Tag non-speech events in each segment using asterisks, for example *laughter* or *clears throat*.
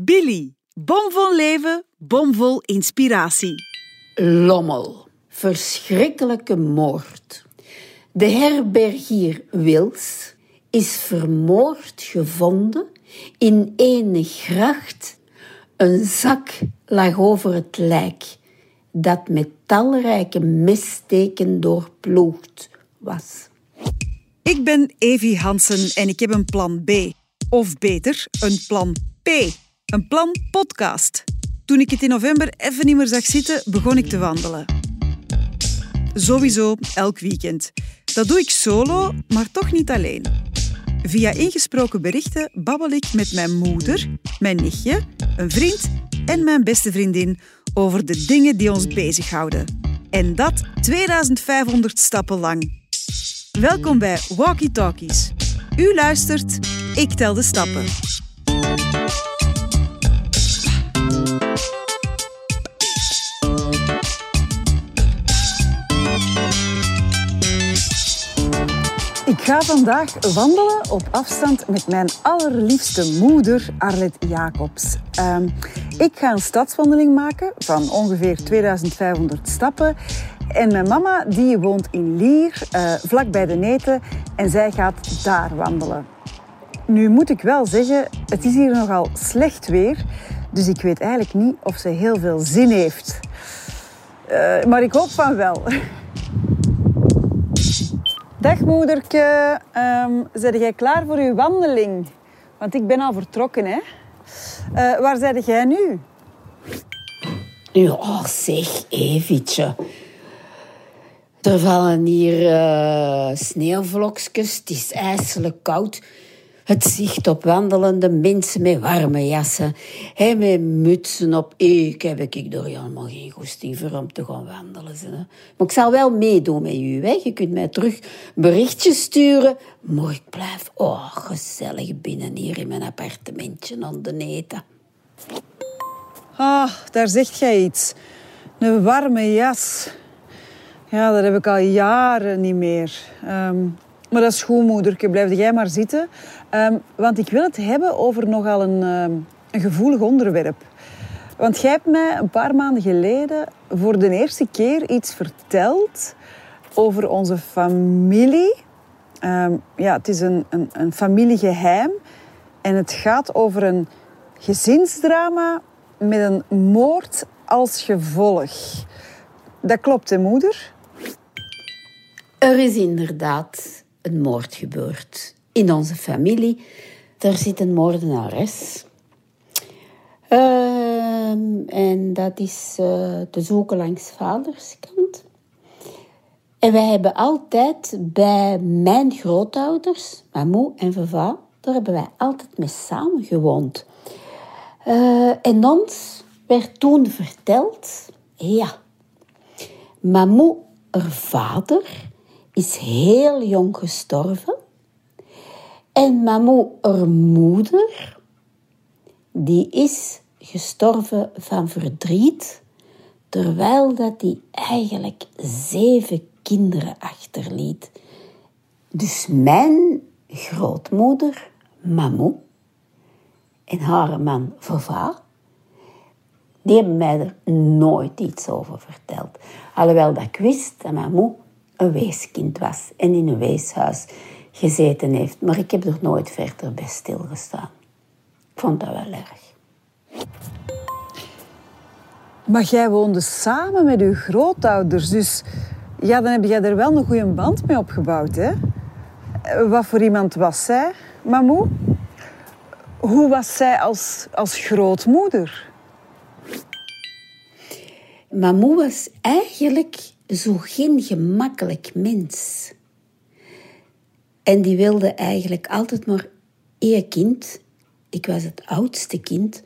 Billy, bomvol leven, bomvol inspiratie. Lommel. Verschrikkelijke moord. De herbergier Wils is vermoord gevonden in een gracht. Een zak lag over het lijk, dat met talrijke messteken doorploegd was. Ik ben Evie Hansen en ik heb een plan B. Of beter, een plan P. Een plan podcast. Toen ik het in november even niet meer zag zitten, begon ik te wandelen. Sowieso elk weekend. Dat doe ik solo, maar toch niet alleen. Via ingesproken berichten babbel ik met mijn moeder, mijn nichtje, een vriend en mijn beste vriendin over de dingen die ons bezighouden. En dat 2500 stappen lang. Welkom bij Walkie Talkies. U luistert, ik tel de stappen. Ik ga vandaag wandelen op afstand met mijn allerliefste moeder, Arlet Jacobs. Ehm, ik ga een stadswandeling maken van ongeveer 2500 stappen. En mijn mama die woont in Lier, uh, vlak bij de Neten, en zij gaat daar wandelen. Nu moet ik wel zeggen, het is hier nogal slecht weer, dus ik weet eigenlijk niet of ze heel veel zin heeft. Uh, maar ik hoop van wel. *laughs* Dag moederke, um, zijn jij klaar voor uw wandeling? Want ik ben al vertrokken, hè. Uh, waar zijn jij nu? Ja, zeg, Evietje. Er vallen hier uh, sneeuwvlokjes, het is ijselijk koud. Het zicht op wandelende mensen met warme jassen. en met mutsen op. Ik heb ik er helemaal geen goesting voor om te gaan wandelen. Hè. Maar ik zal wel meedoen met u. Hè. Je kunt mij terug berichtjes sturen. Maar ik blijf oh, gezellig binnen hier in mijn appartementje aan. Ah, daar zegt jij iets. Een warme jas. Ja, dat heb ik al jaren niet meer. Um, maar dat is goed, moederke. Blijf jij maar zitten. Um, want ik wil het hebben over nogal een, um, een gevoelig onderwerp. Want jij hebt mij een paar maanden geleden voor de eerste keer iets verteld over onze familie. Um, ja, het is een, een, een familiegeheim. En het gaat over een gezinsdrama met een moord als gevolg. Dat klopt, hè, moeder? Er is inderdaad een moord gebeurd in onze familie. Er zit een moordenares. Uh, en dat is uh, te zoeken langs vaderskant. En wij hebben altijd bij mijn grootouders, moe en vava, daar hebben wij altijd mee samen gewoond. Uh, en ons werd toen verteld, ja, Mamou, haar vader, is heel jong gestorven. En Mamou, haar moeder, die is gestorven van verdriet, terwijl dat die eigenlijk zeven kinderen achterliet. Dus mijn grootmoeder, Mamou, en haar man Vava, die hebben mij er nooit iets over verteld. Alhoewel dat ik wist dat Mamou een weeskind was en in een weeshuis gezeten heeft. Maar ik heb er nooit verder bij stilgestaan. Ik vond dat wel erg. Maar jij woonde samen met uw grootouders, dus ja, dan heb jij er wel een goede band mee opgebouwd, hè? Wat voor iemand was zij, Mamou? Hoe was zij als, als grootmoeder? Mamou was eigenlijk zo geen gemakkelijk mens. En die wilde eigenlijk altijd maar één kind. Ik was het oudste kind.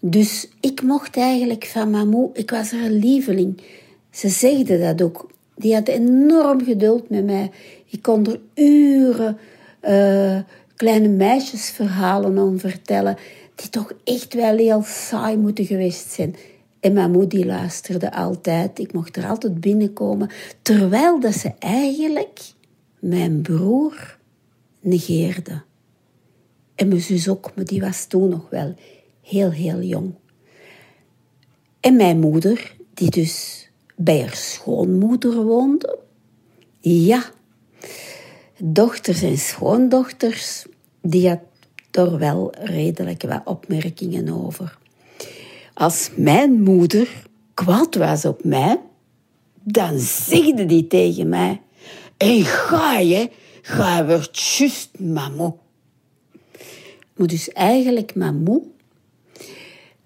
Dus ik mocht eigenlijk van Mamou, ik was haar lieveling. Ze zegde dat ook. Die had enorm geduld met mij. Ik kon er uren uh, kleine meisjesverhalen om vertellen, die toch echt wel heel saai moeten geweest zijn. En mijn moeder luisterde altijd. Ik mocht er altijd binnenkomen. Terwijl dat ze eigenlijk mijn broer negeerde. En mijn zus ook, maar die was toen nog wel heel, heel jong. En mijn moeder, die dus bij haar schoonmoeder woonde, ja, dochters en schoondochters, die had er wel redelijk wat opmerkingen over. Als mijn moeder kwaad was op mij, dan zegde die tegen mij: En ga je, ga wordt juist mamo. Maar dus eigenlijk mamoe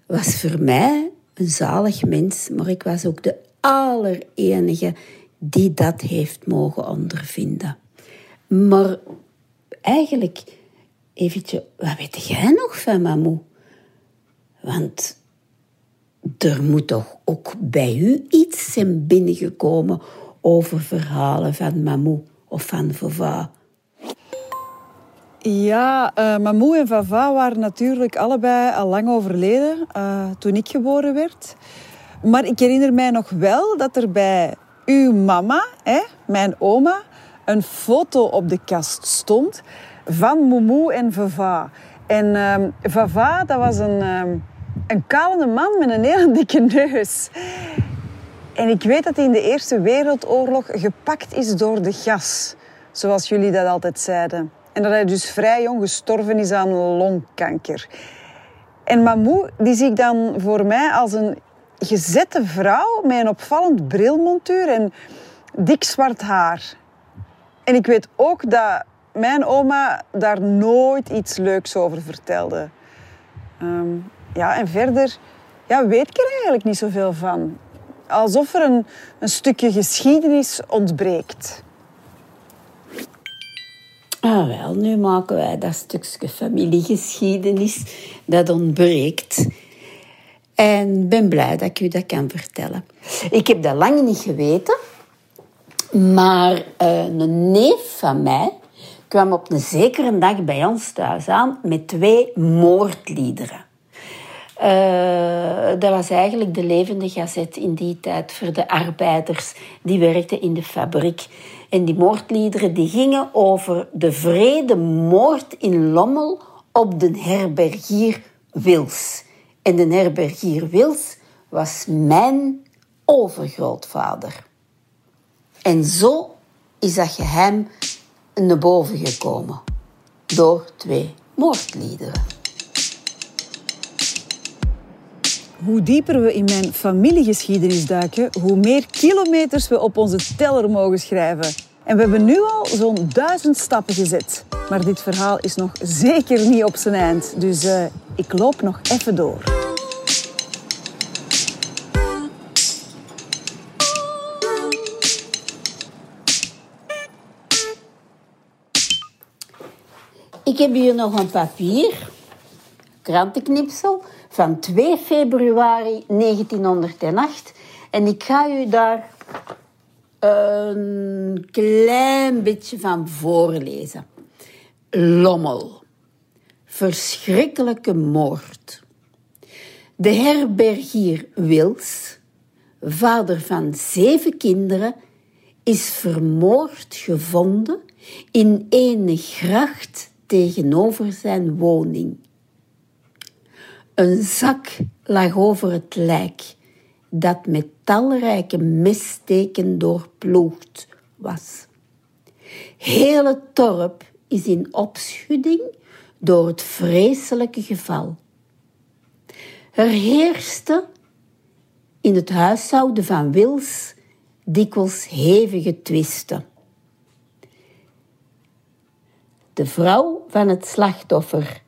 was voor mij een zalig mens, maar ik was ook de allerenige die dat heeft mogen ondervinden. Maar eigenlijk, eventje, wat weet jij nog van mamoe? Want er moet toch ook bij u iets zijn binnengekomen over verhalen van Mamou of van Vava. Ja, uh, Mamou en Vava waren natuurlijk allebei al lang overleden uh, toen ik geboren werd. Maar ik herinner mij nog wel dat er bij uw mama, hè, mijn oma, een foto op de kast stond van Moumou en Vava. En uh, Vava, dat was een, ehm, een kalende man met een hele dikke neus. En ik weet dat hij in de Eerste Wereldoorlog gepakt is door de gas. Zoals jullie dat altijd zeiden. En dat hij dus vrij jong gestorven is aan longkanker. En Mamou, die zie ik dan voor mij als een gezette vrouw met een opvallend brilmontuur en dik zwart haar. En ik weet ook dat mijn oma daar nooit iets leuks over vertelde. Ehm, ja, en verder ja, weet ik er eigenlijk niet zoveel van. Alsof er een, een stukje geschiedenis ontbreekt. Ah, wel, nu maken wij dat stukje familiegeschiedenis dat ontbreekt. En ben blij dat ik u dat kan vertellen. Ik heb dat lang niet geweten, maar uh, een neef van mij kwam op een zekere dag bij ons thuis aan met twee moordliederen. Uh, dat was eigenlijk de levende gazet in die tijd voor de arbeiders die werkten in de fabriek. En die moordliederen die gingen over de vrede moord in Lommel op de herbergier Wils. En de herbergier Wils was mijn overgrootvader. En zo is dat geheim naar boven gekomen door twee moordliederen. Hoe dieper we in mijn familiegeschiedenis duiken, hoe meer kilometers we op onze teller mogen schrijven. En we hebben nu al zo'n duizend stappen gezet. Maar dit verhaal is nog zeker niet op zijn eind. Dus uh, ik loop nog even door. Ik heb hier nog een papier, krantenknipsel van 2 februari 1908. En ik ga u daar een klein beetje van voorlezen. Lommel. Verschrikkelijke moord. De herbergier Wils, vader van zeven kinderen, is vermoord gevonden in een gracht tegenover zijn woning. Een zak lag over het lijk, dat met talrijke messteken doorploegd was. Heel het dorp is in opschudding door het vreselijke geval. Er heerste in het huishouden van Wils dikwijls hevige twisten. De vrouw van het slachtoffer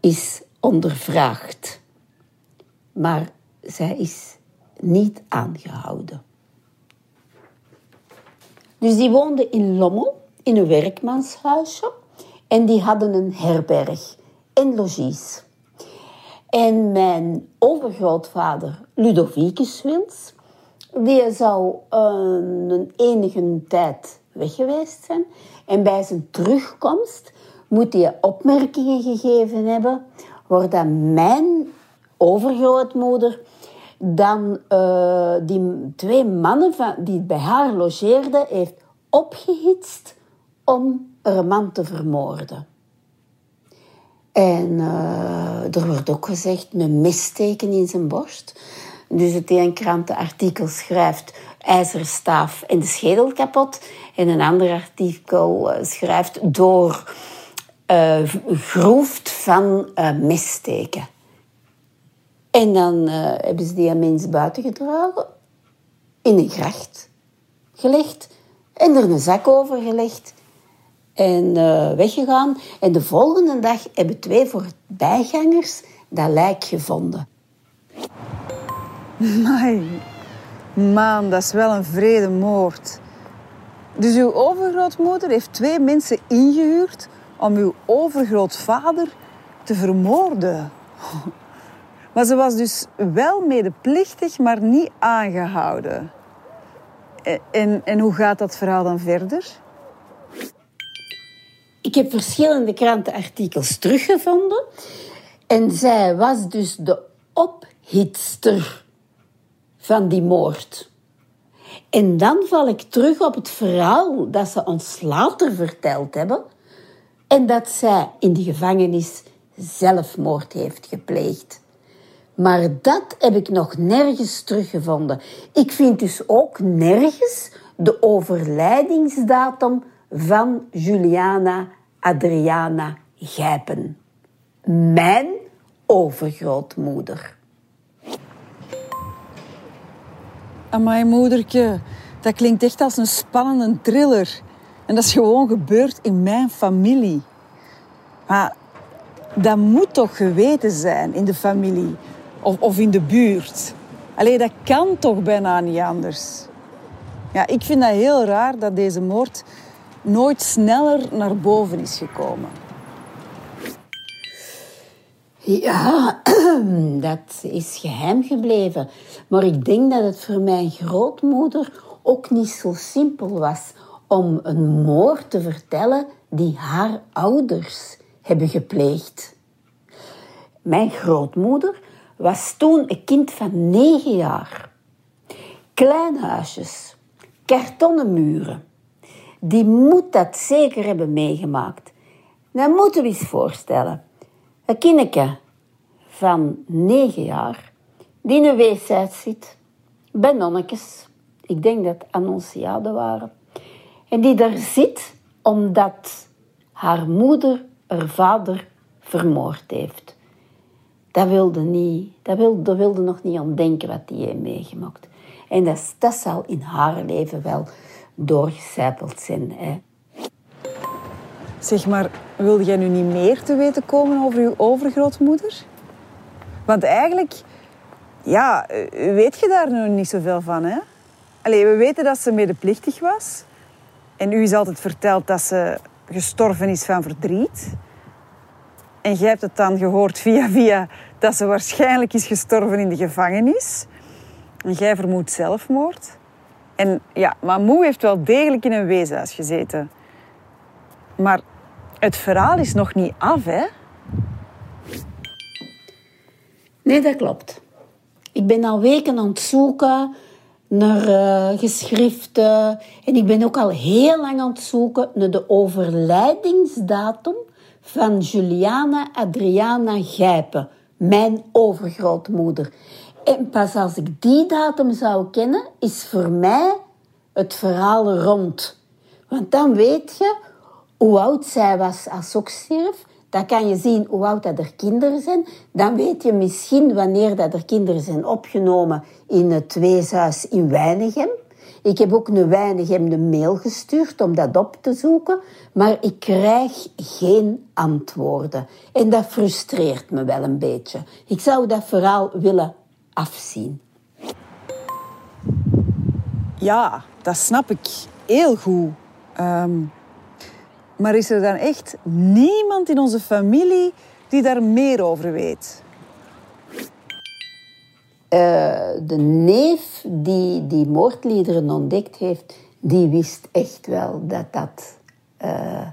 is ondervraagd. Maar zij is niet aangehouden. Dus die woonde in Lommel, in een werkmanshuisje. En die hadden een herberg en logies. En mijn overgrootvader, Ludovicus Wils, die zou een enige tijd weg geweest zijn. En bij zijn terugkomst moet hij opmerkingen gegeven hebben dat mijn overgrootmoeder dan uh, die twee mannen van, die bij haar logeerden heeft opgehitst om een man te vermoorden. En uh, er wordt ook gezegd met misteken in zijn borst. Dus het een krantenartikel schrijft ijzerstaaf en de schedel kapot. En een ander artikel uh, schrijft door uh, groeft van uh, misteken. En dan hebben ze die mens buiten gedragen, in een gracht gelegd en er een zak over gelegd en weggegaan. En de volgende dag hebben twee voorbijgangers dat lijk gevonden. Mai, man, dat is wel een vrede moord. Dus uw overgrootmoeder heeft twee mensen ingehuurd om uw overgrootvader te vermoorden. *laughs* Maar ze was dus wel medeplichtig, maar niet aangehouden. En, en hoe gaat dat verhaal dan verder? Ik heb verschillende krantenartikels teruggevonden. En zij was dus de ophitster van die moord. En dan val ik terug op het verhaal dat ze ons later verteld hebben. En dat zij in de gevangenis zelfmoord heeft gepleegd. Maar dat heb ik nog nergens teruggevonden. Ik vind dus ook nergens de overlijdingsdatum van Juliana Adriana Gijpen. Mijn overgrootmoeder. Amai, moedertje. Dat klinkt echt als een spannende thriller. En dat is gewoon gebeurd in mijn familie. Maar dat moet toch geweten zijn in de familie of, of in de buurt. Alleen dat kan toch bijna niet anders. Ja, ik vind dat heel raar dat deze moord nooit sneller naar boven is gekomen. Ja, *clears throat* dat is geheim gebleven. Maar ik denk dat het voor mijn grootmoeder ook niet zo simpel was om een moord te vertellen die haar ouders hebben gepleegd. Mijn grootmoeder was toen een kind van negen jaar. Klein huisjes, kartonnen muren. Die moet dat zeker hebben meegemaakt. Dan moeten we eens voorstellen. Een kindje van negen jaar die in een weesheid zit. Bij nonnetjes. Ik denk dat annonciaden waren. En die daar zit omdat haar moeder haar vader vermoord heeft. Dat wilde, niet, dat wilde, dat wilde nog niet aan denken wat die heeft meegemaakt. En dat, zal in haar leven wel doorgecijpeld zijn. Hè. Zeg maar, wilde jij nu niet meer te weten komen over uw overgrootmoeder? Want eigenlijk, ja, weet je daar nu niet zoveel van, hè? Allee, we weten dat ze medeplichtig was. En u is altijd verteld dat ze gestorven is van verdriet. En jij hebt het dan gehoord via via dat ze waarschijnlijk is gestorven in de gevangenis. En jij vermoedt zelfmoord. En ja, Mamou heeft wel degelijk in een weeshuis gezeten. Maar het verhaal is nog niet af, hè? Nee, dat klopt. Ik ben al weken aan het zoeken naar uh, geschriften. En ik ben ook al heel lang aan het zoeken naar de overlijdingsdatum van Juliana Adriana Gijpen, mijn overgrootmoeder. En pas als ik die datum zou kennen, is voor mij het verhaal rond. Want dan weet je hoe oud zij was als ook stierf. Dan kan je zien hoe oud dat er kinderen zijn. Dan weet je misschien wanneer dat er kinderen zijn opgenomen in het weeshuis in Weinigem. Ik heb ook een Weinigem de mail gestuurd om dat op te zoeken, maar ik krijg geen antwoorden. En dat frustreert me wel een beetje. Ik zou dat verhaal willen afzien. Ja, dat snap ik heel goed. Ehm, maar is er dan echt niemand in onze familie die daar meer over weet? Uh, de neef die die moordliederen ontdekt heeft, die wist echt wel dat dat uh,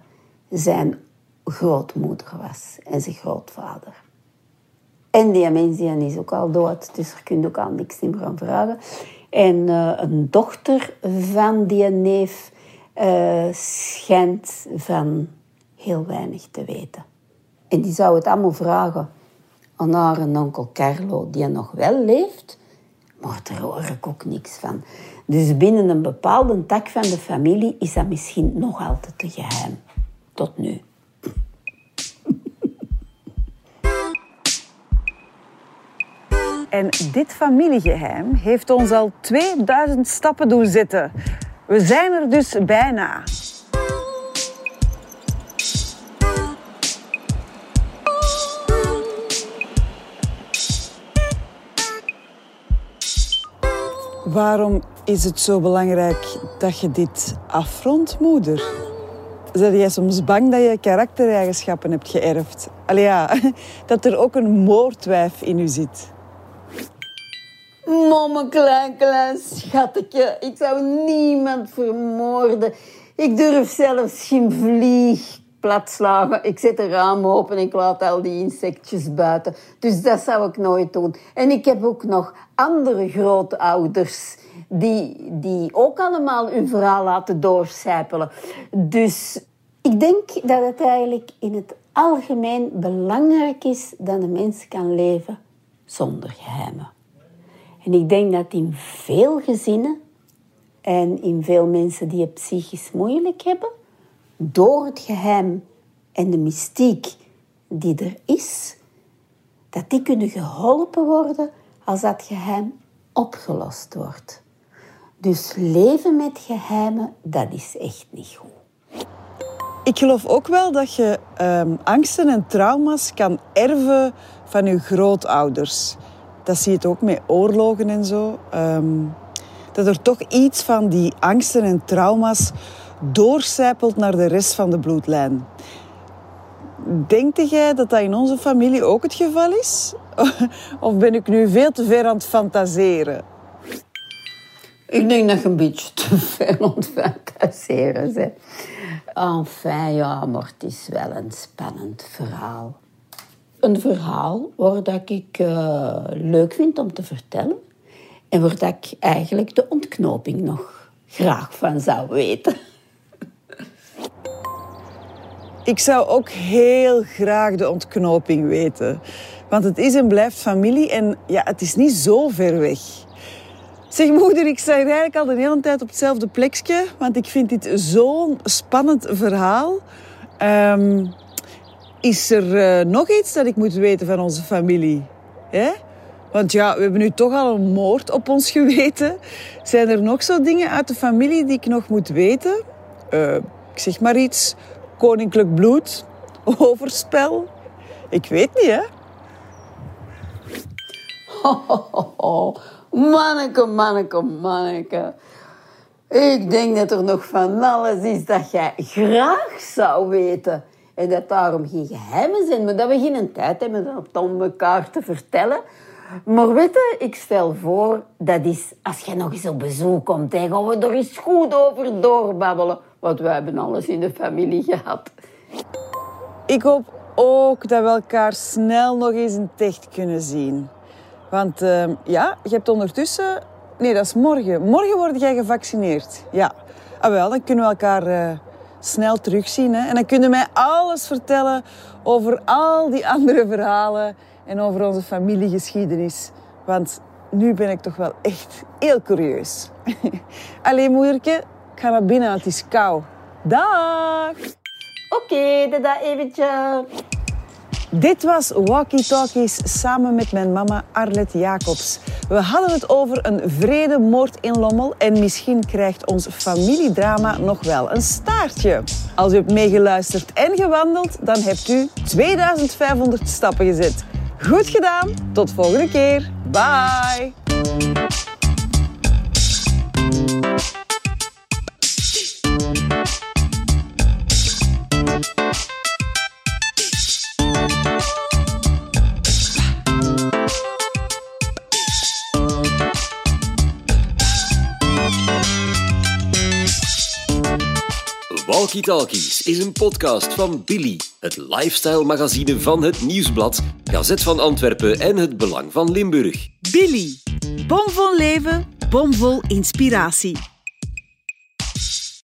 zijn grootmoeder was en zijn grootvader. En die mens is ook al dood, dus er kun je ook al niks meer aan vragen. En uh, een dochter van die neef uh, schijnt van heel weinig te weten. En die zou het allemaal vragen aan haar en onkel Carlo, die nog wel leeft. Maar daar hoor ik ook niks van. Dus binnen een bepaalde tak van de familie is dat misschien nog altijd te geheim. Tot nu. En dit familiegeheim heeft ons al 2000 stappen doen zitten. We zijn er dus bijna. Waarom is het zo belangrijk dat je dit afrondt, moeder? Zijn jij soms bang dat je karaktereigenschappen hebt geërfd? Allee ja, *laughs* dat er ook een moordwijf in u zit. Mama, klein, klein schattetje. Ik zou niemand vermoorden. Ik durf zelfs geen vlieg platslagen. Ik zet de raam open en ik laat al die insectjes buiten. Dus dat zou ik nooit doen. En ik heb ook nog andere grootouders die, die ook allemaal hun verhaal laten doorcijpelen. Dus ik denk dat het eigenlijk in het algemeen belangrijk is dat een mens kan leven zonder geheimen. En ik denk dat in veel gezinnen en in veel mensen die het psychisch moeilijk hebben, door het geheim en de mystiek die er is, dat die kunnen geholpen worden als dat geheim opgelost wordt. Dus leven met geheimen, dat is echt niet goed. Ik geloof ook wel dat je ehm, angsten en trauma's kan erven van je grootouders. Dat zie je het ook met oorlogen en zo. Ehm, dat er toch iets van die angsten en trauma's doorcijpelt naar de rest van de bloedlijn. Denkt jij dat dat in onze familie ook het geval is? *laughs* Of ben ik nu veel te ver aan het fantaseren? Ik denk dat je een beetje te *laughs* ver aan het fantaseren bent. Enfin, ja, maar het is wel een spannend verhaal. Een verhaal waar dat ik uh, leuk vind om te vertellen. En waar dat ik eigenlijk de ontknoping nog graag van zou weten. *laughs* Ik zou ook heel graag de ontknoping weten. Want het is en blijft familie en ja, het is niet zo ver weg. Zeg moeder, ik sta hier eigenlijk al de hele tijd op hetzelfde plekje. Want ik vind dit zo'n spannend verhaal. Ehm, is er uh, nog iets dat ik moet weten van onze familie? Hè? Want ja, we hebben nu toch al een moord op ons geweten. Zijn er nog zo dingen uit de familie die ik nog moet weten? Uh, ik zeg maar iets. Koninklijk bloed. *laughs* Overspel. Ik weet niet, hè? *laughs* Manneke, manneke, manneke. Ik denk dat er nog van alles is dat jij graag zou weten. En dat daarom geen geheimen zijn, maar dat we geen tijd hebben om elkaar te vertellen. Maar weet ik stel voor, dat is als je nog eens op bezoek komt, dan gaan we er eens goed over doorbabbelen. Want wij hebben alles in de familie gehad. Ik hoop ook dat we elkaar snel nog eens in het kunnen zien. Want uh, ja, je hebt ondertussen... Nee, dat is morgen. Morgen word jij gevaccineerd. Ja. Ah, wel, dan kunnen we elkaar uh, snel terugzien. Hè? En dan kunnen mij alles vertellen over al die andere verhalen en over onze familiegeschiedenis. Want nu ben ik toch wel echt heel curieus. *laughs* Allee, moedertje, ik ga naar binnen, het is kou. Dag! Oké, okay, dat eventjes. Dit was Walkie Talkies samen met mijn mama Arlette Jacobs. We hadden het over een vrede moord in Lommel en misschien krijgt ons familiedrama nog wel een staartje. Als u hebt meegeluisterd en gewandeld, dan hebt u 2500 stappen gezet. Goed gedaan, tot volgende keer. Bye! Walkie Talkies is een podcast van Billy, het lifestyle magazine van het Nieuwsblad, Gazet van Antwerpen en het Belang van Limburg. Billy, bomvol leven, bomvol inspiratie.